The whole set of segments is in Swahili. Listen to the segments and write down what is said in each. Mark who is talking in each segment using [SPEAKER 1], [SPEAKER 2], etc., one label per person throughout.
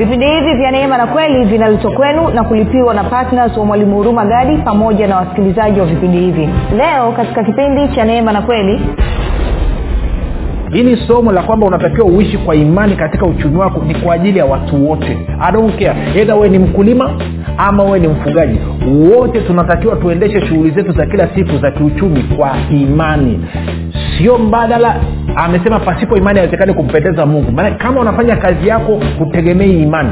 [SPEAKER 1] vipindi hivi vya neema na kweli vinaletwa kwenu na kulipiwa na ptns wa mwalimu huruma gadi pamoja na wasikilizaji wa vipindi hivi. Leo katika kipindi cha neema na kweli
[SPEAKER 2] hili somo la kwamba unatakiwa uishi kwa imani katika uchumi wako ni kwa ajili ya watu wote. Adonkea edha wewe ni mkulima ama wewe ni mfugaji. Wote tunatakiwa tuendeshe shughuli zetu za kila siku za kiuchumi kwa imani sio mbadala. Amesema pasipo imani haiwezekani kumpendeza mungu. Maana kama unafanya kazi yako hutegemei imani.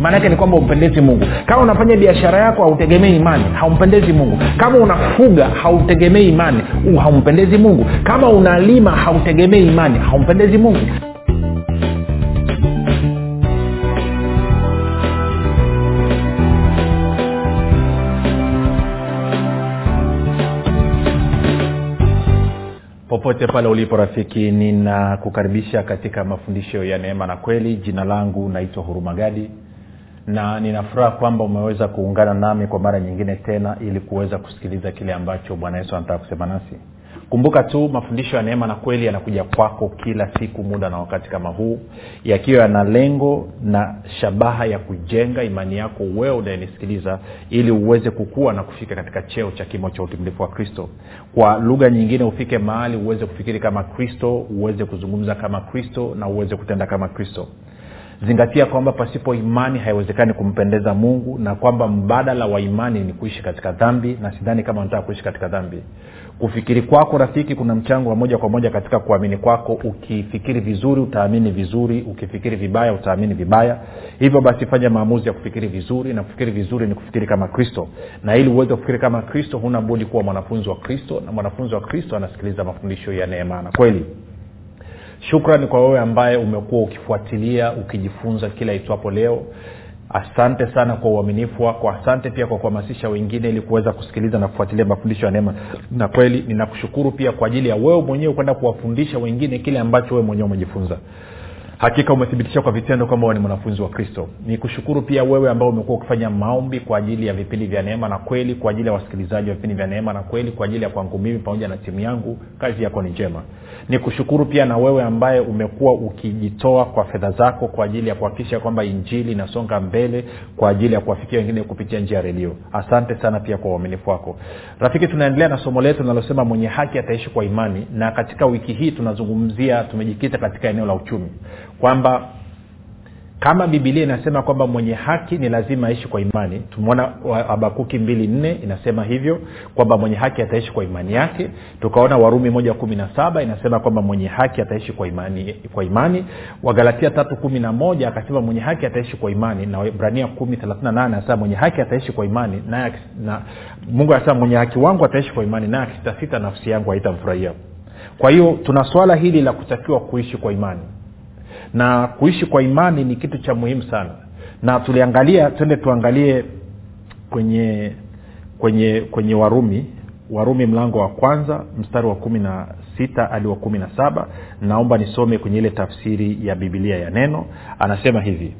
[SPEAKER 2] Maanaake ni kwamba umpendezi mungu. Kama unafanya biashara yako hautegemei imani haumpendezi mungu. Kama unafuga hautegemei imani haumpendezi mungu. Kama unalima hautegemei imani haumpendezi mungu popote pale ulipo rafiki ninakukaribisha katika mafundisho ya neema na kweli. Jina langu naitwa hurumagadi na ninafuraha kwamba umeweza kuungana nami kwa mara nyingine tena ili kuweza kusikiliza kile ambacho bwana yesu anataka kusema nasi kumbuka tu mafundisho ya neema na kweli yanakuja kwako kila siku muda na wakati kama huu yakiwa yana lengo na shabaha ya kujenga imani yako wewe unayenisikiliza ili uweze kukua na kufika katika cheo cha kimo cha utimilifu wa kristo. Kwa lugha nyingine ufike mahali uweze kufikiri kama kristo uweze kuzungumza kama kristo na uweze kutenda kama kristo. Zingatia kwamba pasipo imani haiwezekani kumpendeza mungu na kwamba mbadala wa imani ni kuishi katika dhambi na sidhani kama unataka kuishi katika dhambi kufikiri kwako rafiki kuna mchango wa moja kwa moja katika kuamini kwako. Ukifikiri vizuri utaamini vizuri. Ukifikiri vibaya utaamini vibaya. Hivyo basi fanya maamuzi ya kufikiri vizuri na kufikiri vizuri ni kufikiri kama kristo. Na ili uweze kufikiri kama kristo huna budi kuwa mwanafunzi wa kristo na mwanafunzi wa kristo anasikiliza mafundisho ya neema na kweli. Shukrani kwa wewe ambaye umekuwa ukifuatilia ukijifunza kila itwapo leo asante sana kwa uaminifu wako. Asante pia kwa kuhamasisha wengine ili kuweza kusikiliza na kufuatilia mafundisho ya neema na kweli. Ninakushukuru pia kwa ajili ya wewe mwenyewe kwenda kuwafundisha wengine kile ambacho wewe mwenyewe umejifunza hakika umethibitisha kwa vitendo kwamba ni mwanafunzi wa kristo. Ni pia wewe ambao umekuwa ukifanya maombi kwa ajili ya vipindi vya neema na kweli kwa ajili ya wasikilizaji wa vipindi vya neema na kweli kwa ajili ya kwangu mimi pamoja na timu yangu. Kazi yako ni njema. Ni pia na wewe ambaye umekuwa ukijitoa kwa fedha zako kwa ajili ya kuhakikisha kwamba injili inasonga mbele kwa ajili ya kuwafikia wengine kupitia njia ya redio. Asante sana pia kwa uaminifu wako. Rafiki tunaendelea na somo letu linalosema mwenye haki ataishi kwa imani. Na katika wiki hii tunazungumzia tumejikita katika eneo la uchumi kwamba kama bibilia inasema kwamba mwenye haki ni lazima aishi kwa imani tumeona habakuki mbili nne inasema hivyo kwamba mwenye haki ataishi kwa imani yake. Tukaona warumi moja kumi na saba inasema kwamba mwenye haki ataishi kwa imani kwa imani. Wagalatia tatu kumi na moja akasema mwenye haki ataishi kwa imani na ibrania kumi thelathini nane anasema mwenye haki ataishi kwa imani naye na mungu anasema mwenye haki wangu ataishi kwa imani naye akisitasita nafsi yangu haitamfurahia. Kwa hiyo tuna swala hili la kutakiwa kuishi kwa imani na kuishi kwa imani ni kitu cha muhimu sana. Na tuliangalia twende tuangalie kwenye kwenye kwenye warumi. Warumi mlango wa kwanza mstari wa kumi na sita hadi wa kumi na saba. Naomba nisome kwenye ile tafsiri ya bibilia ya neno. Anasema hivi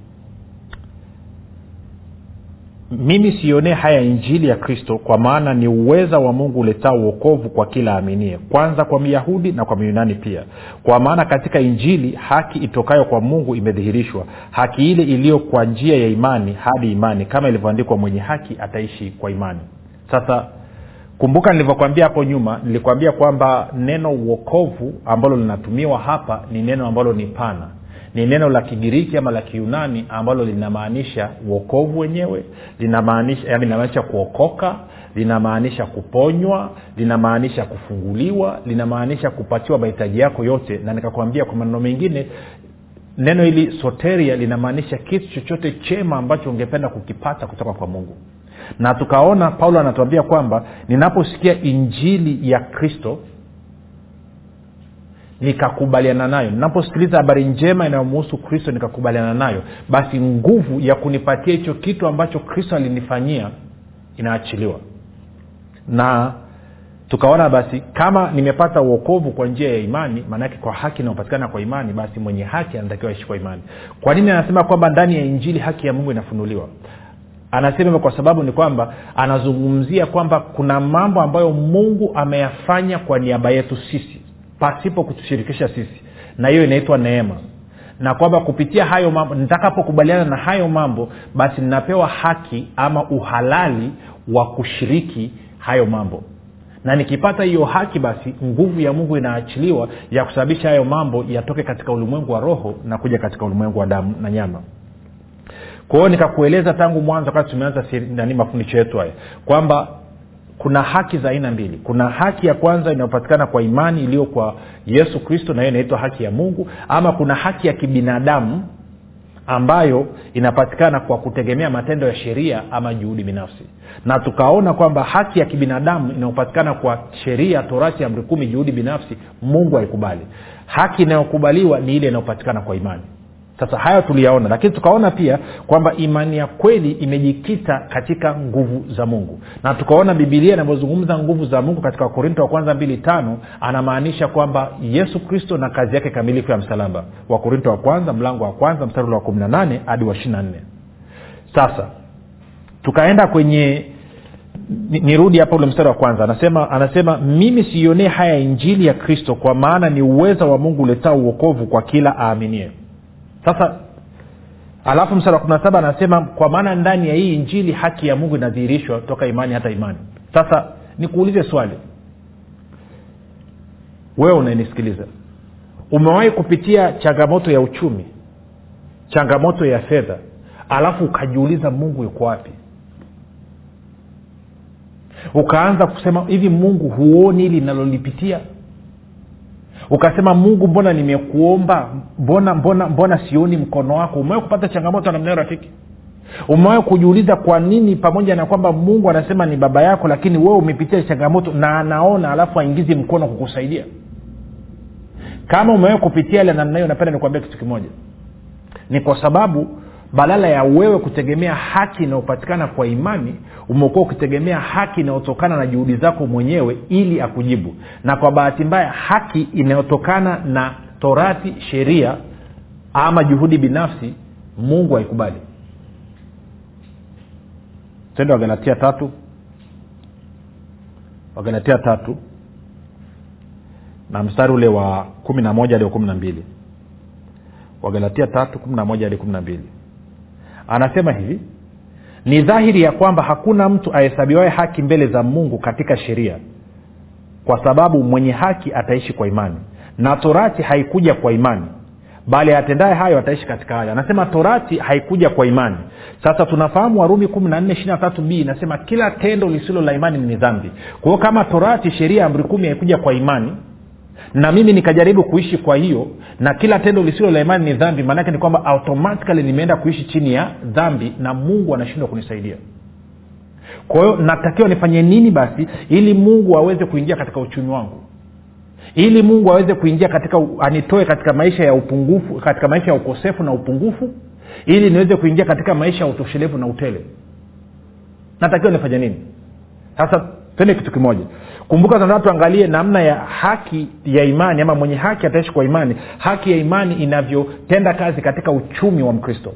[SPEAKER 2] mimi sionee haya injili ya kristo kwa maana ni uweza wa mungu uletao uokovu kwa kila aminie kwanza kwa myahudi na kwa myunani pia. Kwa maana katika injili haki itokayo kwa mungu imedhihirishwa. Haki ile iliyo kwa njia ya imani hadi imani. Kama ilivyoandikwa mwenye haki ataishi kwa imani. Sasa kumbuka nilivyokwambia hapo nyuma nilikwambia kwamba neno uokovu ambalo linatumiwa hapa ni neno ambalo ni pana ni neno la kigiriki ama la kiunani ambalo linamaanisha uokovu wenyewe linamaanisha yani kuokoka linamaanisha kuponywa linamaanisha kufunguliwa linamaanisha kupatiwa mahitaji yako yote. Na nikakwambia kwa maneno mengine neno hili soteria linamaanisha kitu chochote chema ambacho ungependa kukipata kutoka kwa mungu. Na tukaona paulo anatuambia kwamba ninaposikia injili ya kristo nikakubaliana nayo. Ninaposikiliza habari njema inayomuhusu kristo nikakubaliana nayo basi nguvu ya kunipatia hicho kitu ambacho kristo alinifanyia inaachiliwa. Na tukaona basi kama nimepata uokovu kwa njia ya imani maanake kwa haki inayopatikana kwa imani basi mwenye haki anatakiwa aishi kwa imani. Kwa nini anasema kwamba ndani ya injili haki ya mungu inafunuliwa? Anasema hivyo kwa sababu ni kwamba anazungumzia kwamba kuna mambo ambayo mungu ameyafanya kwa niaba yetu sisi pasipo kutushirikisha sisi. Na hiyo inaitwa neema. Na kwamba kupitia hayo mambo nitakapokubaliana na hayo mambo basi ninapewa haki ama uhalali wa kushiriki hayo mambo. Na nikipata hiyo haki basi nguvu ya mungu inaachiliwa ya kusababisha hayo mambo yatoke katika ulimwengu wa roho na kuja katika ulimwengu wa damu na nyama. Kwa hiyo nikakueleza tangu mwanzo wakati tumeanza mafundisho yetu haya kwamba kuna haki za aina mbili. Kuna haki ya kwanza inayopatikana kwa imani iliyo kwa yesu kristo na hiyo inaitwa haki ya mungu ama kuna haki ya kibinadamu ambayo inapatikana kwa kutegemea matendo ya sheria ama juhudi binafsi. Na tukaona kwamba haki ya kibinadamu inayopatikana kwa sheria torati amri kumi juhudi binafsi mungu haikubali. Haki inayokubaliwa ni ile inayopatikana kwa imani sasa hayo tuliyaona lakini tukaona pia kwamba imani ya kweli imejikita katika nguvu za mungu. Na tukaona bibilia inavyozungumza nguvu za mungu katika wakorinto wa kwanza mbili tano anamaanisha kwamba yesu kristo na kazi yake kamilifu ya msalaba. Wakorinto wa kwanza mlango wa kwanza mstari wa kumi na nane hadi wa ishiri na nne. Sasa tukaenda kwenye nirudi hapa ule mstari wa kwanza. Anasema anasema mimi siionee haya injili ya kristo kwa maana ni uweza wa mungu uletao uokovu kwa kila aaminie sasa alafu msara wa kumi na saba anasema kwa maana ndani ya hii injili haki ya mungu inadhihirishwa toka imani hata imani. Sasa nikuulize swali. Wewe unanisikiliza. Umewahi kupitia changamoto ya uchumi changamoto ya fedha alafu ukajiuliza mungu yuko wapi? Ukaanza kusema hivi mungu huoni hili linalolipitia ukasema mungu mbona nimekuomba? Mbona mbona mbona sioni mkono wako? Umewahi kupata changamoto namnao rafiki? Umewahi kujiuliza kwa nini pamoja na kwamba mungu anasema ni baba yako lakini wewe umepitia changamoto na anaona alafu aingizi mkono kukusaidia? Kama umewahi kupitia ile namna hiyo napenda nikuambia kitu kimoja. Ni kwa sababu badala ya wewe kutegemea haki inayopatikana kwa imani umekuwa ukitegemea haki inayotokana na juhudi zako mwenyewe ili akujibu. Na kwa bahati mbaya haki inayotokana na torati sheria ama juhudi binafsi mungu haikubali. Tende wagalatia tatu. Wagalatia tatu na mstari ule wa kumi na moja hadi kumi na mbili. Wagalatia tatu kumi na moja hadi kumi na mbili anasema hivi ni dhahiri ya kwamba hakuna mtu ahesabiwae haki mbele za mungu katika sheria kwa sababu mwenye haki ataishi kwa imani na torati haikuja kwa imani bali atendaye hayo ataishi katika hayo anasema torati haikuja kwa imani. Sasa tunafahamu warumi kumi na nne ishiri tatu b inasema kila tendo lisilo la imani ni dhambi. Kwa hiyo kama torati sheria amri kumi haikuja kwa imani na mimi nikajaribu kuishi kwa hiyo na kila tendo lisilo la imani ni dhambi maanake ni kwamba automatikali nimeenda kuishi chini ya dhambi na mungu anashindwa kunisaidia. Kwa hiyo natakiwa nifanye nini basi ili mungu aweze kuingia katika uchumi wangu? Ili mungu aweze kuingia katika anitoe katika maisha ya upungufu katika maisha ya ukosefu na upungufu ili niweze kuingia katika maisha ya utoshelevu na utele. Natakiwa nifanye nini? Sasa tende kitu kimoja kumbuka tunataka tuangalie namna ya haki ya imani ama mwenye haki ataishi kwa imani. Haki ya imani inavyotenda kazi katika uchumi wa mkristo.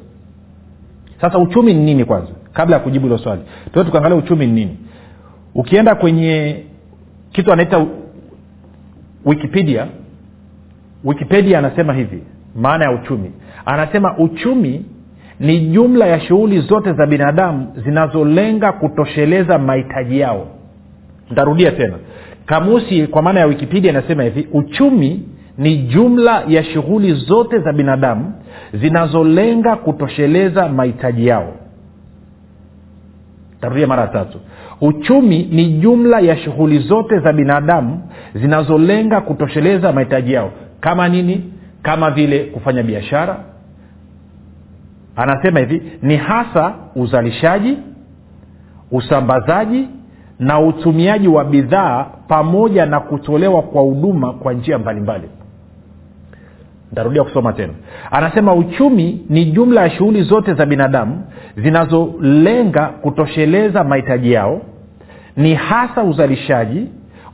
[SPEAKER 2] Sasa uchumi ni nini kwanza? Kabla ya kujibu hilo swali. Tuo tukaangalia uchumi ni nini. Ukienda kwenye kitu anaita wikipedia wikipedia anasema hivi maana ya uchumi. Anasema uchumi ni jumla ya shughuli zote za binadamu zinazolenga kutosheleza mahitaji yao. Ntarudia tena kamusi kwa maana ya wikipedia inasema hivi uchumi ni jumla ya shughuli zote za binadamu zinazolenga kutosheleza mahitaji yao. Tarudia mara tatu. Uchumi ni jumla ya shughuli zote za binadamu zinazolenga kutosheleza mahitaji yao. Kama nini? Kama vile kufanya biashara. Anasema hivi ni hasa uzalishaji usambazaji na utumiaji wa bidhaa pamoja na kutolewa kwa huduma kwa njia mbalimbali. Ntarudia kusoma tena. Anasema uchumi ni jumla ya shughuli zote za binadamu zinazolenga kutosheleza mahitaji yao ni hasa uzalishaji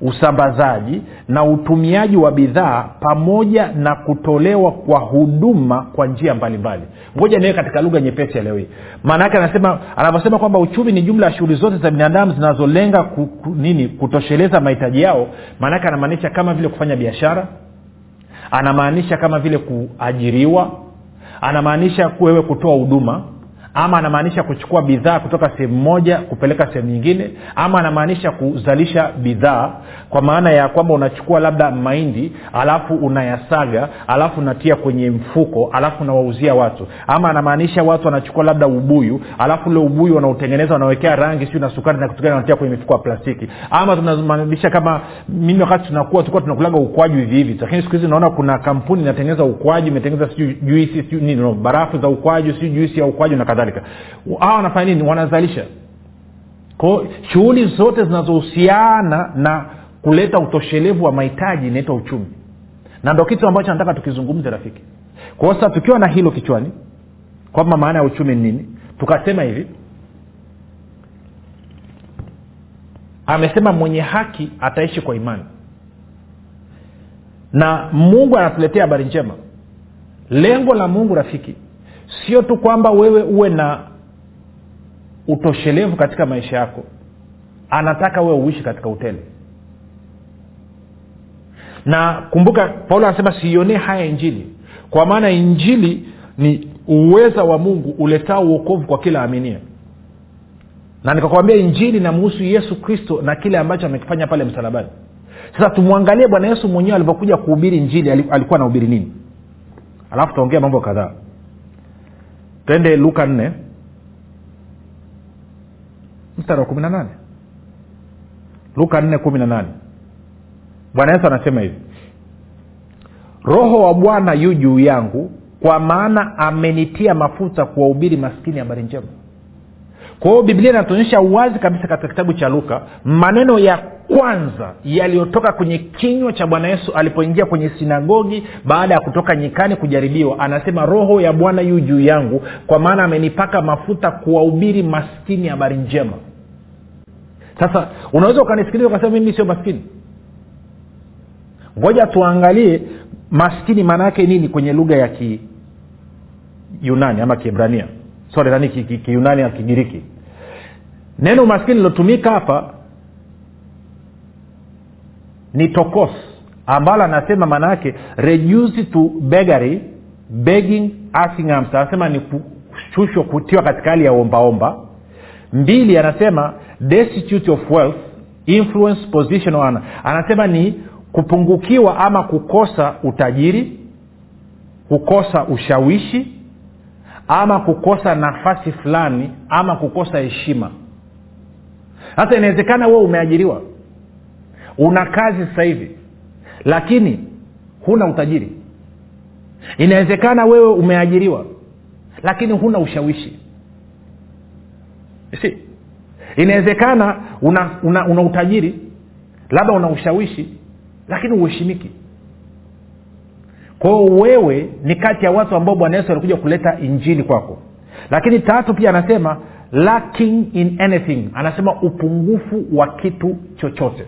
[SPEAKER 2] usambazaji na utumiaji wa bidhaa pamoja na kutolewa kwa huduma kwa njia mbalimbali. Ngoja niwe katika lugha nyepesi ya leo hii. Maana yake anasema anavyosema kwamba uchumi ni jumla ya shughuli zote za binadamu zinazolenga ku, nini kutosheleza mahitaji yao. Maanaake anamaanisha kama vile kufanya biashara anamaanisha kama vile kuajiriwa anamaanisha wewe kutoa huduma ama anamaanisha kuchukua bidhaa kutoka sehemu moja kupeleka sehemu nyingine. Ama anamaanisha kuzalisha bidhaa kwa maana ya kwamba unachukua labda mahindi alafu unayasaga alafu unatia kwenye mfuko alafu unawauzia watu. Ama anamaanisha watu wanachukua labda ubuyu alafu ule ubuyu wanautengeneza wanawekea rangi siu na sukari na kitu gani wanatia kwenye mifuko ya plastiki. Ama tunamaanisha kama mimi wakati tunakuwa tulikuwa tunakulaga ukwaju hivi hivi. Lakini siku hizi naona kuna kampuni inatengeneza ukwaju imetengeneza siu juisi siu nini no, barafu za ukwaju siu juisi ya ukwaju na kadhalika hawa wanafanya nini? Wanazalisha. Kwao shughuli zote zinazohusiana na kuleta utoshelevu wa mahitaji inaitwa uchumi. Na ndo kitu ambacho nataka tukizungumze rafiki. Kwao sasa tukiwa na hilo kichwani kwamba maana ya uchumi ni nini tukasema hivi. Amesema mwenye haki ataishi kwa imani. Na mungu anatuletea habari njema. Lengo la mungu rafiki sio tu kwamba wewe uwe na utoshelevu katika maisha yako. Anataka wewe uishi katika utele na kumbuka paulo anasema siionee haya injili. Kwa maana injili ni uweza wa mungu uletao uokovu kwa kila aminia na nikakwambia injili namhusu yesu kristo na kile ambacho amekifanya pale msalabani. Sasa tumwangalie bwana yesu mwenyewe alivyokuja kuhubiri injili alikuwa anahubiri nini? Alafu taongea mambo kadhaa twende luka nne. Mstari wa kumi na nane. Luka nne kumi na nane. Bwana yesu anasema hivi. Roho wa bwana yu juu yangu kwa maana amenitia mafuta kuwahubiri maskini habari njema kwa hiyo biblia inatuonyesha wazi kabisa katika kitabu cha luka maneno ya kwanza yaliyotoka kwenye kinywa cha bwana yesu alipoingia kwenye sinagogi baada ya kutoka nyikani kujaribiwa. Anasema roho ya bwana yu juu yangu kwa maana amenipaka mafuta kuwahubiri maskini habari njema. Sasa unaweza ukanisikiliza ukasema mimi sio maskini. Ngoja tuangalie maskini maana yake nini kwenye lugha ya kiyunani ama kiebrania. Sorry nani kiyunani ki, ki, kigiriki neno umaskini lilotumika hapa ni tokos ambalo anasema maana yake reduce to begary begging asking arms. anasema ni kushushwa kutiwa katika hali ya ombaomba mbili anasema destitute of wealth influence position honor. anasema ni kupungukiwa ama kukosa utajiri kukosa ushawishi ama kukosa nafasi fulani ama kukosa heshima sasa inawezekana wewe umeajiriwa. Una kazi sasa hivi lakini huna utajiri. Inawezekana wewe umeajiriwa lakini huna ushawishi. Si inawezekana una, una, una utajiri labda una ushawishi lakini uheshimiki. Kwao wewe ni kati ya watu ambao bwana yesu alikuja kuleta injili kwako. Lakini tatu pia anasema lacking in anything. Anasema upungufu wa kitu chochote.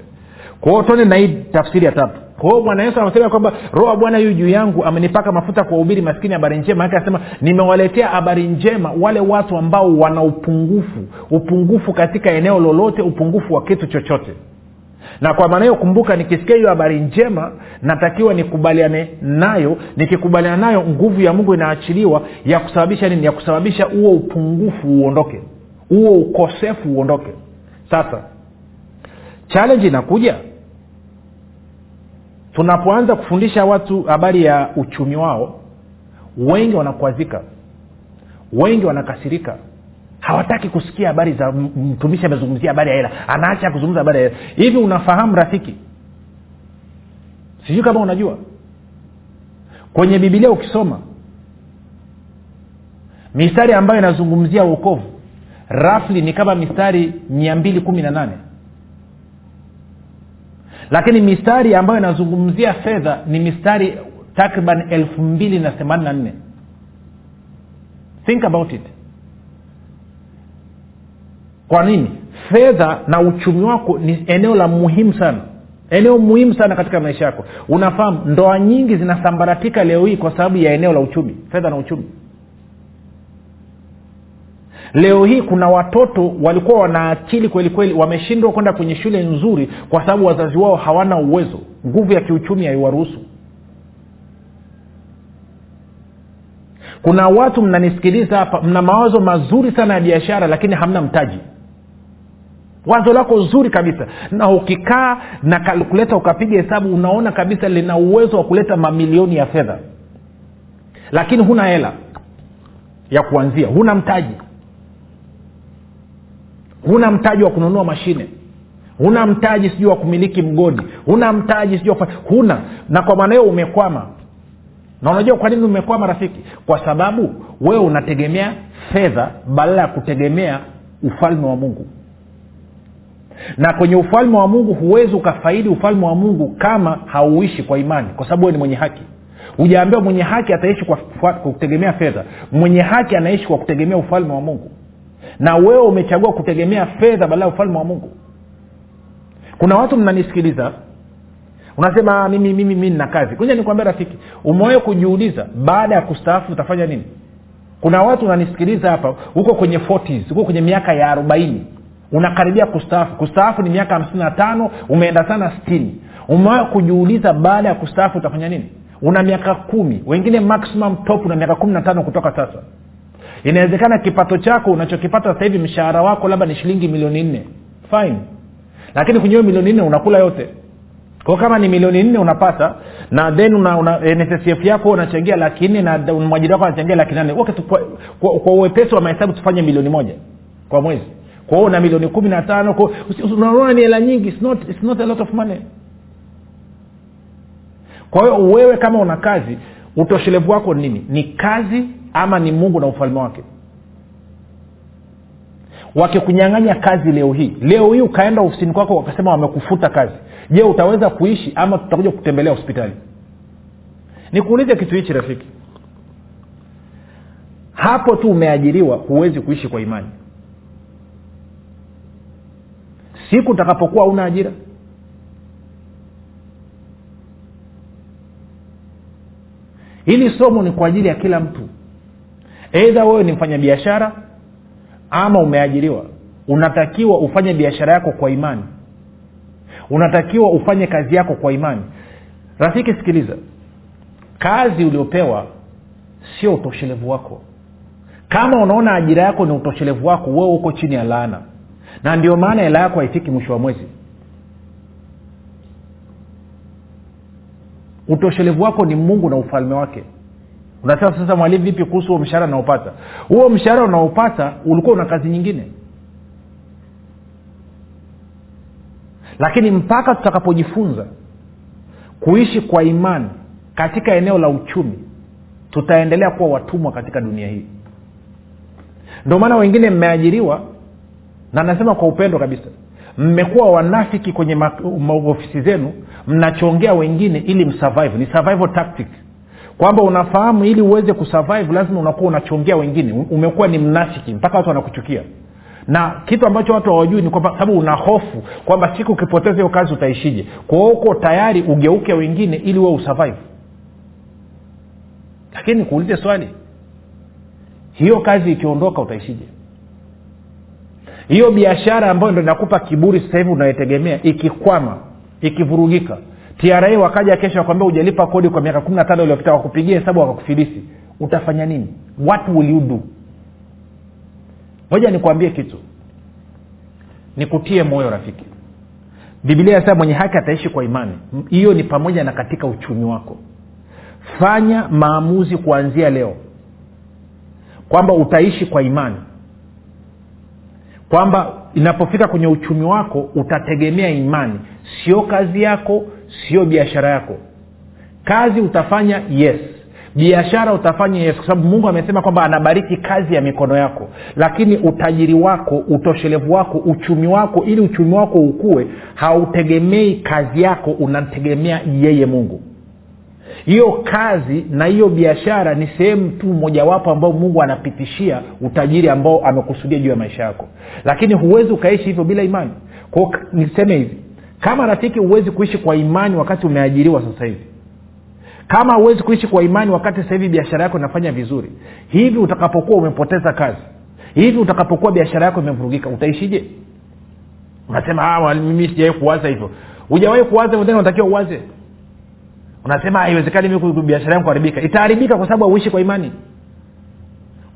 [SPEAKER 2] Kwa hiyo na hii tafsiri ya tatu. Kwa hiyo bwana yesu anasema kwamba roho wa bwana yu juu yangu amenipaka mafuta kwa ubiri maskini habari njema. Ake anasema nimewaletea habari njema wale watu ambao wana upungufu upungufu katika eneo lolote upungufu wa kitu chochote. Na kwa maana hiyo kumbuka nikisikia hiyo habari njema natakiwa nikubaliane nayo. Nikikubaliana nayo nguvu ya mungu inaachiliwa ya kusababisha nini? Ya kusababisha huo upungufu uondoke huo ukosefu uondoke. Sasa challenge inakuja. Tunapoanza kufundisha watu habari ya uchumi wao wengi wanakwazika wengi wanakasirika. Hawataki kusikia habari za mtumishi amezungumzia habari ya hela anaacha kuzungumza habari ya hela. Hivi unafahamu rafiki? Sijui kama unajua. Kwenye bibilia ukisoma mistari ambayo inazungumzia uokovu rafli ni kama mistari mia mbili kumi na nane. Lakini mistari ambayo inazungumzia fedha ni mistari takriban elfu mbili na themanini na nne. Think about it. Kwa nini? Fedha na uchumi wako ni eneo la muhimu sana. Eneo muhimu sana katika maisha yako. Unafahamu ndoa nyingi zinasambaratika leo hii kwa sababu ya eneo la uchumi fedha na uchumi leo hii kuna watoto walikuwa wana akili kweli kweli wameshindwa kwenda kwenye shule nzuri kwa sababu wazazi wao hawana uwezo. Nguvu ya kiuchumi haiwaruhusu. Kuna watu mnanisikiliza hapa mna mawazo mazuri sana ya biashara lakini hamna mtaji. Wazo lako zuri kabisa. Na ukikaa na kalkuleta ukapiga hesabu unaona kabisa lina uwezo wa kuleta mamilioni ya fedha. Lakini huna hela ya kuanzia huna mtaji huna mtaji wa kununua mashine. Huna mtaji sijui wa kumiliki mgodi. Huna mtaji sijui wa huna. Na kwa maana hiyo umekwama. Na unajua kwa nini umekwama rafiki? Kwa sababu wewe unategemea fedha badala ya kutegemea ufalme wa mungu. Na kwenye ufalme wa mungu huwezi ukafaidi ufalme wa mungu kama hauishi kwa imani kwa sababu wewe ni mwenye haki. Hujaambiwa mwenye haki ataishi kwa, kwa kutegemea fedha. Mwenye haki anaishi kwa kutegemea ufalme wa mungu na wewe umechagua kutegemea fedha badala ya ufalme wa mungu. Kuna watu mnanisikiliza unasema mimi mimi mi nina kazi. Kuja nikwambia rafiki umewahi kujiuliza baada ya kustaafu utafanya nini? Kuna watu unanisikiliza hapa huko kwenye 40s huko kwenye miaka ya arobaini unakaribia kustaafu. Kustaafu ni miaka hamsini na tano umeenda sana stini umewahi kujiuliza baada ya kustaafu utafanya nini? Una miaka kumi wengine maximum top una miaka kumi na tano kutoka sasa inawezekana kipato chako unachokipata sasa hivi mshahara wako labda ni shilingi milioni nne. Fine. Lakini kwenye hiyo milioni nne unakula yote. Kwao kama ni milioni nne unapata na then una, una nssf yako unachangia laki nne na mwajiri wako anachangia laki nane. Kwa, kwa, kwa uwepesi wa mahesabu tufanye milioni moja kwa mwezi. Kwa hiyo una milioni kumi na tano unaona ni hela nyingi it's not, it's not a lot of money. Kwa hiyo wewe kama una kazi utoshelevu wako nini? Ni kazi ama ni mungu na ufalme wake? Wakikunyang'anya kazi leo hii leo hii ukaenda ofisini kwako wakasema wamekufuta kazi. Je utaweza kuishi ama tutakuja kutembelea hospitali? Nikuulize kitu hichi rafiki. Hapo tu umeajiriwa huwezi kuishi kwa imani. Siku utakapokuwa una ajira hili somo ni kwa ajili ya kila mtu. Eidha wewe ni mfanyabiashara ama umeajiriwa unatakiwa ufanye biashara yako kwa imani. Unatakiwa ufanye kazi yako kwa imani. Rafiki sikiliza. Kazi uliopewa sio utoshelevu wako. Kama unaona ajira yako ni utoshelevu wako wewe uko chini ya laana. Na ndio maana hela yako haifiki mwisho wa mwezi utoshelevu wako ni mungu na ufalme wake. Unasema sasa mwalimu vipi kuhusu huo mshahara unaopata? Huo mshahara unaopata ulikuwa una kazi nyingine. Lakini mpaka tutakapojifunza kuishi kwa imani katika eneo la uchumi tutaendelea kuwa watumwa katika dunia hii. Ndio maana wengine mmeajiriwa na nasema kwa upendo kabisa mmekuwa wanafiki kwenye ofisi zenu mnachongea wengine ili msurvive. Ni survival tactic. Kwamba unafahamu ili uweze kusurvive lazima unakuwa unachongea wengine. Umekuwa ni mnafiki mpaka watu wanakuchukia. Na kitu ambacho watu hawajui ni kwamba sababu una hofu kwamba siku ukipoteza hiyo kazi utaishije. Kwa uko tayari ugeuke wengine ili uwe usurvive. Lakini nikuulize swali. Hiyo kazi ikiondoka utaishije? Hiyo biashara ambayo ndo inakupa kiburi sasa hivi unayetegemea ikikwama ikivurugika. Tra wakaja kesho wakwambia ujalipa kodi kwa miaka kumi na tano iliyopita wakupigia hesabu wakakufilisi utafanya nini? You do? Moja nikuambie kitu. Nikutie moyo rafiki. Bibilia inasema mwenye haki ataishi kwa imani. Hiyo ni pamoja na katika uchumi wako. Fanya maamuzi kuanzia leo kwamba utaishi kwa imani kwamba inapofika kwenye uchumi wako utategemea imani. Sio kazi yako sio biashara yako. Kazi utafanya yes. Biashara utafanya yes kwa sababu mungu amesema kwamba anabariki kazi ya mikono yako. Lakini utajiri wako utoshelevu wako uchumi wako ili uchumi wako ukue hautegemei kazi yako unategemea yeye mungu hiyo kazi na hiyo biashara ni sehemu tu mojawapo ambao mungu anapitishia utajiri ambao amekusudia juu ya maisha yako. Lakini huwezi ukaishi hivyo bila imani. Kwao niseme hivi. Kama rafiki huwezi kuishi kwa imani wakati umeajiriwa sasa hivi. Kama huwezi kuishi kwa imani wakati sasa hivi biashara yako inafanya vizuri. Hivi utakapokuwa umepoteza kazi. Hivi utakapokuwa biashara yako imevurugika utaishije? Unasema mimi sijawai kuwaza hivyo. Hujawahi kuwaza unatakiwa uwaze unasema haiwezekani mi biashara yangu kuharibika. Itaharibika kwa sababu hauishi kwa imani.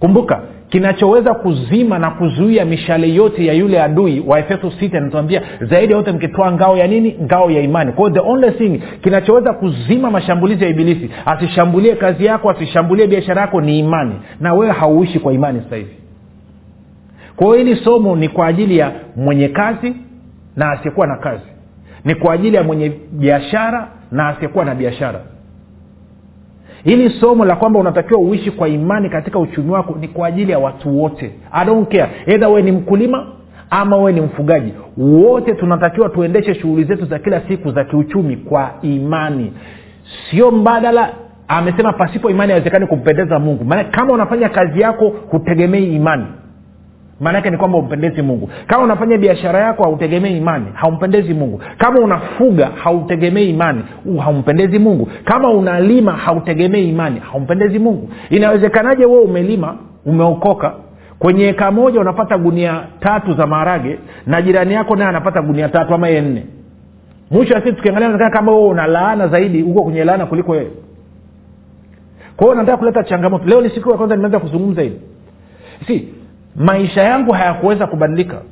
[SPEAKER 2] Kumbuka kinachoweza kuzima na kuzuia mishale yote ya yule adui wa efeso st anatuambia zaidi ya yote mkitoa ngao ya nini? Ngao ya imani. Kwa the only thing kinachoweza kuzima mashambulizi ya ibilisi asishambulie kazi yako asishambulie biashara yako ni imani. Na wewe hauishi kwa imani sasa hivi. Kwa hiyo hili somo ni kwa ajili ya mwenye kazi na asiyekuwa na kazi. Ni kwa ajili ya mwenye biashara na asiyekuwa na biashara. Hili somo la kwamba unatakiwa uishi kwa imani katika uchumi wako ni kwa ajili ya watu wote. I don't care. Edha wewe ni mkulima ama wewe ni mfugaji. Wote tunatakiwa tuendeshe shughuli zetu za kila siku za kiuchumi kwa imani. Sio mbadala amesema pasipo imani haiwezekani kumpendeza mungu. Maana kama unafanya kazi yako hutegemei imani maanaake ni kwamba umpendezi mungu. Kama unafanya biashara yako hautegemei imani haumpendezi mungu. Kama unafuga hautegemei imani haumpendezi mungu. Kama unalima hautegemei imani haumpendezi mungu. Inawezekanaje wewe umelima umeokoka? Kwenye eka moja unapata gunia tatu za maharage na jirani yako naye anapata gunia tatu ama ye nne. Mwisho wa siku tukiangalia kama wewe una laana zaidi huko kwenye laana kuliko wewe. Kwa hiyo nataka kuleta changamoto. Leo ni siku ya kwanza nimeanza kuzungumza hivi si maisha yangu hayakuweza kubadilika.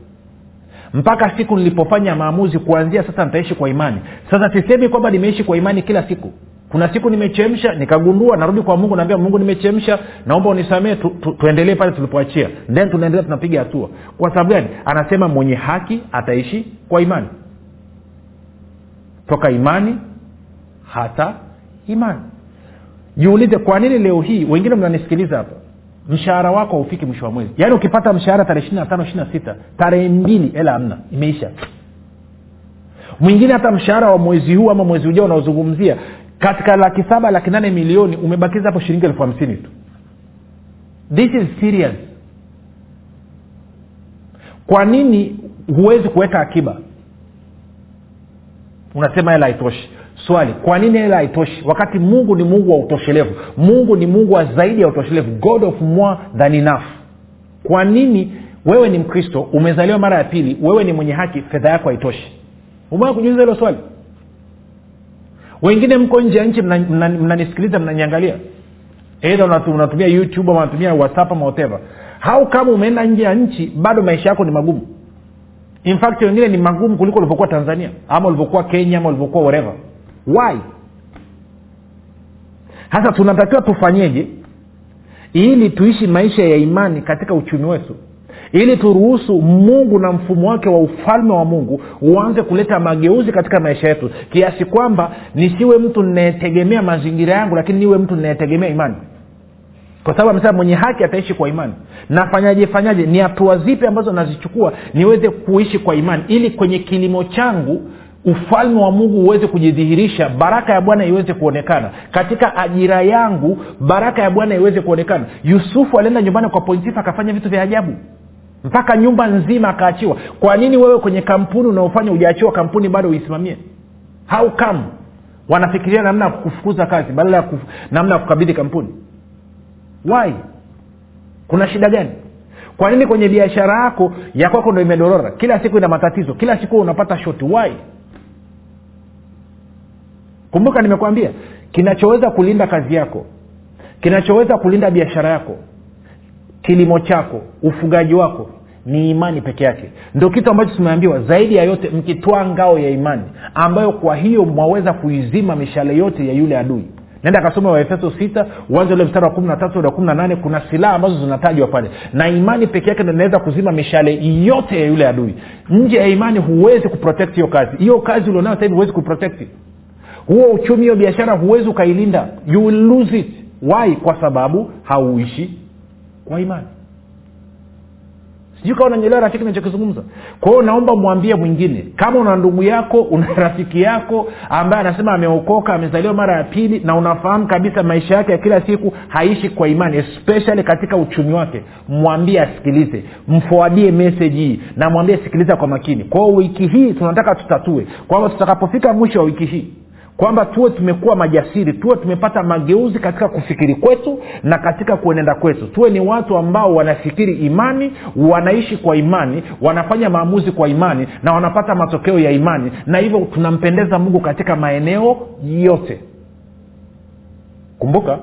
[SPEAKER 2] Mpaka siku nilipofanya maamuzi kuanzia sasa nitaishi kwa imani. Sasa sisemi kwamba nimeishi kwa imani kila siku. Kuna siku nimechemsha nikagundua narudi kwa mungu naambia mungu nimechemsha. Naomba unisamee tu, tu, tuendelee pale tulipoachia. Then tunaendelea tunapiga hatua. Kwa sababu gani? Anasema mwenye haki ataishi kwa imani. Toka imani hata imani. Jiulize kwa nini leo hii? Wengine mnanisikiliza hapa mshahara wako haufiki mwisho wa mwezi. Yaani ukipata mshahara tarehe ishiri na tano ishiri na sita tarehe mbili hela hamna. Imeisha. Mwingine hata mshahara wa mwezi huu ama mwezi ujao unaozungumzia katika laki saba laki nane milioni umebakiza hapo shilingi elfu hamsini tu. This is serious. Kwa nini huwezi kuweka akiba? Unasema hela haitoshi swali kwa nini hela haitoshi? Wakati mungu ni mungu wa utoshelevu mungu ni mungu wa zaidi ya utoshelevu god of more than enough. Kwa nini wewe ni mkristo umezaliwa mara ya pili wewe ni mwenye haki fedha yako haitoshi? Umewa kujuliza hilo swali? Wengine mko nje ya nchi mnanisikiliza mna, mna mnaniangalia. Eidha unatumia youtube ama unatumia whatsapp ama whatever. Hau kama umeenda nje ya nchi bado maisha yako ni magumu? In fact wengine ni magumu kuliko ulivyokuwa tanzania ama ulivyokuwa kenya ama ulivyokuwa wherever why? Sasa tunatakiwa tufanyeje? Ili tuishi maisha ya imani katika uchumi wetu. Ili turuhusu mungu na mfumo wake wa ufalme wa mungu uanze kuleta mageuzi katika maisha yetu. Kiasi kwamba nisiwe mtu ninayetegemea mazingira yangu lakini niwe mtu ninayetegemea imani. Kwa sababu amesema mwenye haki ataishi kwa imani. Nafanyaje fanyaje? Ni hatua zipi ambazo nazichukua niweze kuishi kwa imani? Ili kwenye kilimo changu ufalme wa mungu uweze kujidhihirisha baraka ya bwana iweze kuonekana. Katika ajira yangu baraka ya bwana iweze kuonekana. Yusufu alienda nyumbani kwa pontifa akafanya vitu vya ajabu. Mpaka nyumba nzima akaachiwa. Kwa nini wewe kwenye kampuni unaofanya ujaachiwa kampuni bado uisimamie? How come? Wanafikiria namna ya kukufukuza kazi badala ya kuf, namna ya kukabidhi kampuni. Why? Kuna shida gani? Kwa nini kwenye biashara yako ya kwako ndo imedorora? Kila siku ina matatizo. Kila siku unapata shoti. Why kumbuka nimekwambia kinachoweza kulinda kazi yako kinachoweza kulinda biashara yako kilimo chako ufugaji wako ni imani peke yake. Ndio kitu ambacho tumeambiwa zaidi ya yote mkitwaa ngao ya imani ambayo kwa hiyo mwaweza kuizima mishale yote ya yule adui. Nenda akasoma waefeso sita uanze ule mstari wa kumi kumi na nane. Kuna silaha ambazo zinatajwa pale na imani peke yake inaweza kuzima mishale yote ya yule adui. Nje ya imani huwezi kuprotect hiyo kazi. Hiyo kazi ulionayo sahivi huwezi kuprotect huo uchumi hiyo biashara huwezi ukailinda. You will lose it. Why? Kwa sababu hauishi kwa imani. Sijui kawa unanyelewa rafiki nachokizungumza kwa naomba mwambie mwingine kama una ndugu yako una rafiki yako ambaye anasema ameokoka amezaliwa mara ya pili na unafahamu kabisa maisha yake ya kila siku haishi kwa imani especially katika uchumi wake mwambie asikilize mfoadie meseji hii na mwambie sikiliza kwa makini. Kwao wiki hii tunataka tutatue kwamba tutakapofika mwisho wa wiki hii kwamba tuwe tumekuwa majasiri tuwe tumepata mageuzi katika kufikiri kwetu na katika kuenenda kwetu. Tuwe ni watu ambao wanafikiri imani wanaishi kwa imani wanafanya maamuzi kwa imani na wanapata matokeo ya imani. Na hivyo tunampendeza mungu katika maeneo yote. Kumbuka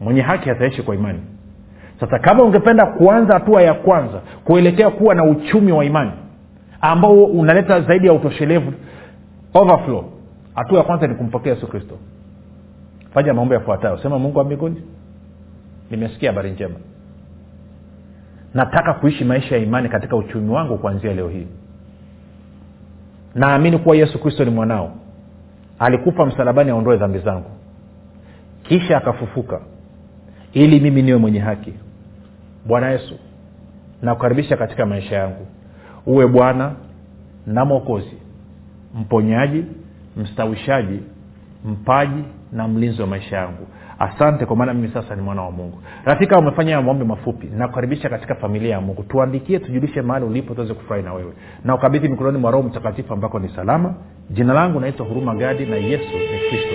[SPEAKER 2] mwenye haki ataishi kwa imani. Sasa kama ungependa kuanza hatua ya kwanza kuelekea kuwa na uchumi wa imani ambao unaleta zaidi ya utoshelevu overflow hatua ya kwanza ni kumpokea yesu kristo. Fanya mambo yafuatayo. Sema mungu wa mbinguni nimesikia habari njema. Nataka kuishi maisha ya imani katika uchumi wangu kuanzia leo hii. Naamini kuwa yesu kristo ni mwanao. Alikufa msalabani aondoe dhambi zangu. Kisha akafufuka ili mimi niwe mwenye haki. Bwana yesu nakukaribisha katika maisha yangu. Uwe bwana na mwokozi mponyaji mstawishaji mpaji na mlinzi wa maisha yangu. Asante kwa maana mimi sasa ni mwana wa mungu. Rafika umefanya maombi mafupi. Nakukaribisha katika familia ya mungu. Tuandikie tujulishe mahali ulipo tuweze kufurahi na wewe. Na ukabidhi mikononi mwa roho mtakatifu ambako ni salama. Jina langu naitwa huruma gadi na yesu ni kristo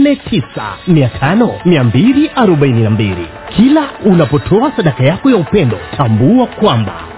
[SPEAKER 3] 7895242 kila unapotoa sadaka yako ya upendo tambua kwamba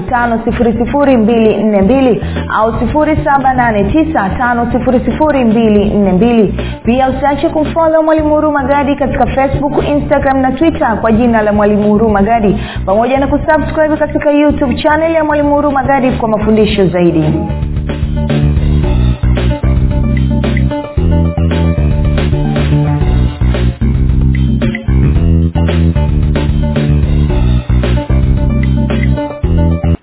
[SPEAKER 1] 5242 au 7895242 pia usiache kumfolo mwalimu huru magadi katika facebook instagram na twitter kwa jina la mwalimu huru magadi. Pamoja na kusubscribe katika youtube chanel ya mwalimu huru magadi kwa mafundisho zaidi